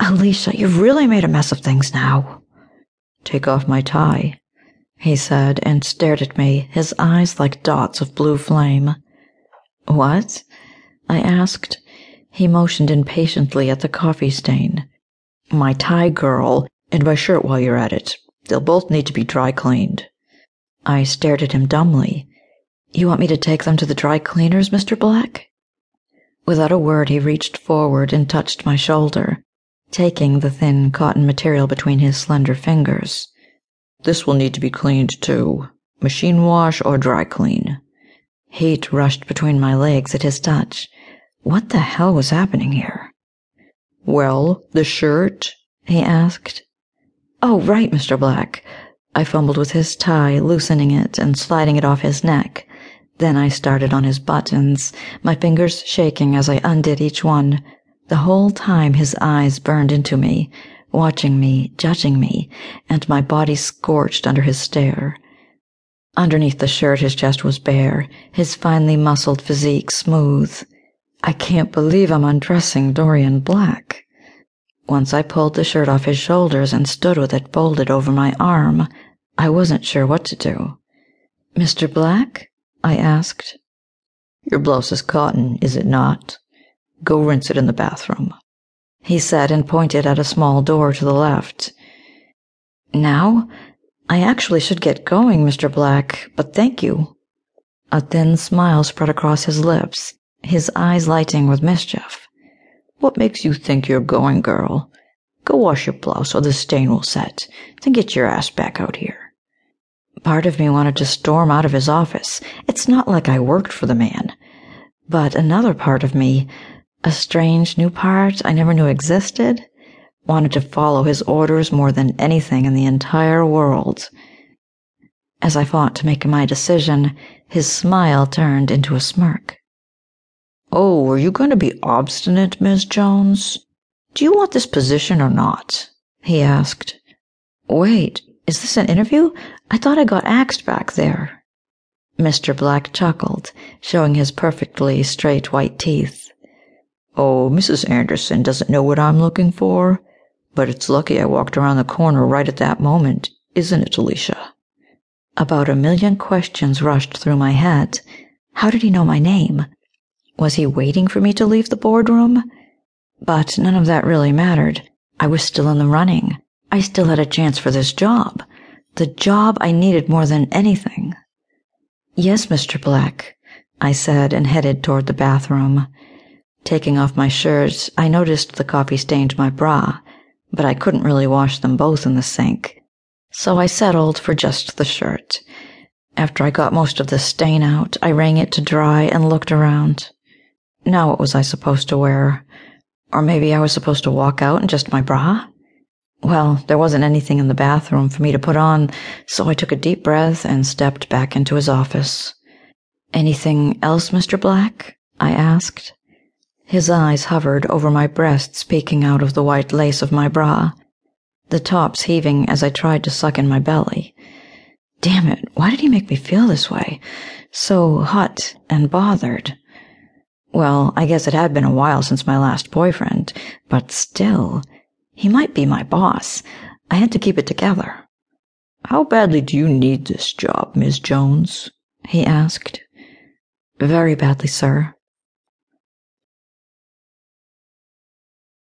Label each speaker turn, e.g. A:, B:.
A: Alicia, you've really made a mess of things now. Take off my tie, he said, and stared at me, his eyes like dots of blue flame. What? I asked. He motioned impatiently at the coffee stain. My tie, girl, and my shirt while you're at it. They'll both need to be dry cleaned. I stared at him dumbly. You want me to take them to the dry cleaners, Mr. Black? Without a word, he reached forward and touched my shoulder, taking the thin cotton material between his slender fingers. This will need to be cleaned too. Machine wash or dry clean. Heat rushed between my legs at his touch. What the hell was happening here? Well, the shirt? he asked. Oh, right, Mr. Black. I fumbled with his tie, loosening it and sliding it off his neck. Then I started on his buttons, my fingers shaking as I undid each one. The whole time his eyes burned into me, watching me, judging me, and my body scorched under his stare. Underneath the shirt, his chest was bare, his finely muscled physique smooth. I can't believe I'm undressing Dorian Black. Once I pulled the shirt off his shoulders and stood with it folded over my arm. I wasn't sure what to do. Mr. Black? I asked. Your blouse is cotton, is it not? Go rinse it in the bathroom, he said and pointed at a small door to the left. Now? I actually should get going, Mr. Black, but thank you. A thin smile spread across his lips, his eyes lighting with mischief. What makes you think you're going, girl? Go wash your blouse or the stain will set. Then get your ass back out here. Part of me wanted to storm out of his office. It's not like I worked for the man. But another part of me, a strange new part I never knew existed, wanted to follow his orders more than anything in the entire world. As I fought to make my decision, his smile turned into a smirk. Oh, are you going to be obstinate, Miss Jones? Do you want this position or not? he asked. Wait, is this an interview? I thought I got axed back there. Mr. Black chuckled, showing his perfectly straight white teeth. Oh, Mrs. Anderson doesn't know what I'm looking for, but it's lucky I walked around the corner right at that moment, isn't it, Alicia? About a million questions rushed through my head. How did he know my name? Was he waiting for me to leave the boardroom? But none of that really mattered. I was still in the running. I still had a chance for this job. The job I needed more than anything. Yes, Mr. Black, I said and headed toward the bathroom. Taking off my shirt, I noticed the coffee stained my bra, but I couldn't really wash them both in the sink. So I settled for just the shirt. After I got most of the stain out, I wrung it to dry and looked around. Now what was I supposed to wear? Or maybe I was supposed to walk out in just my bra? Well, there wasn't anything in the bathroom for me to put on, so I took a deep breath and stepped back into his office. Anything else, Mr. Black? I asked. His eyes hovered over my breasts peeking out of the white lace of my bra, the tops heaving as I tried to suck in my belly. Damn it, why did he make me feel this way? So hot and bothered. Well, I guess it had been a while since my last boyfriend, but still, he might be my boss. I had to keep it together. How badly do you need this job, Miss Jones? he asked. Very badly, sir,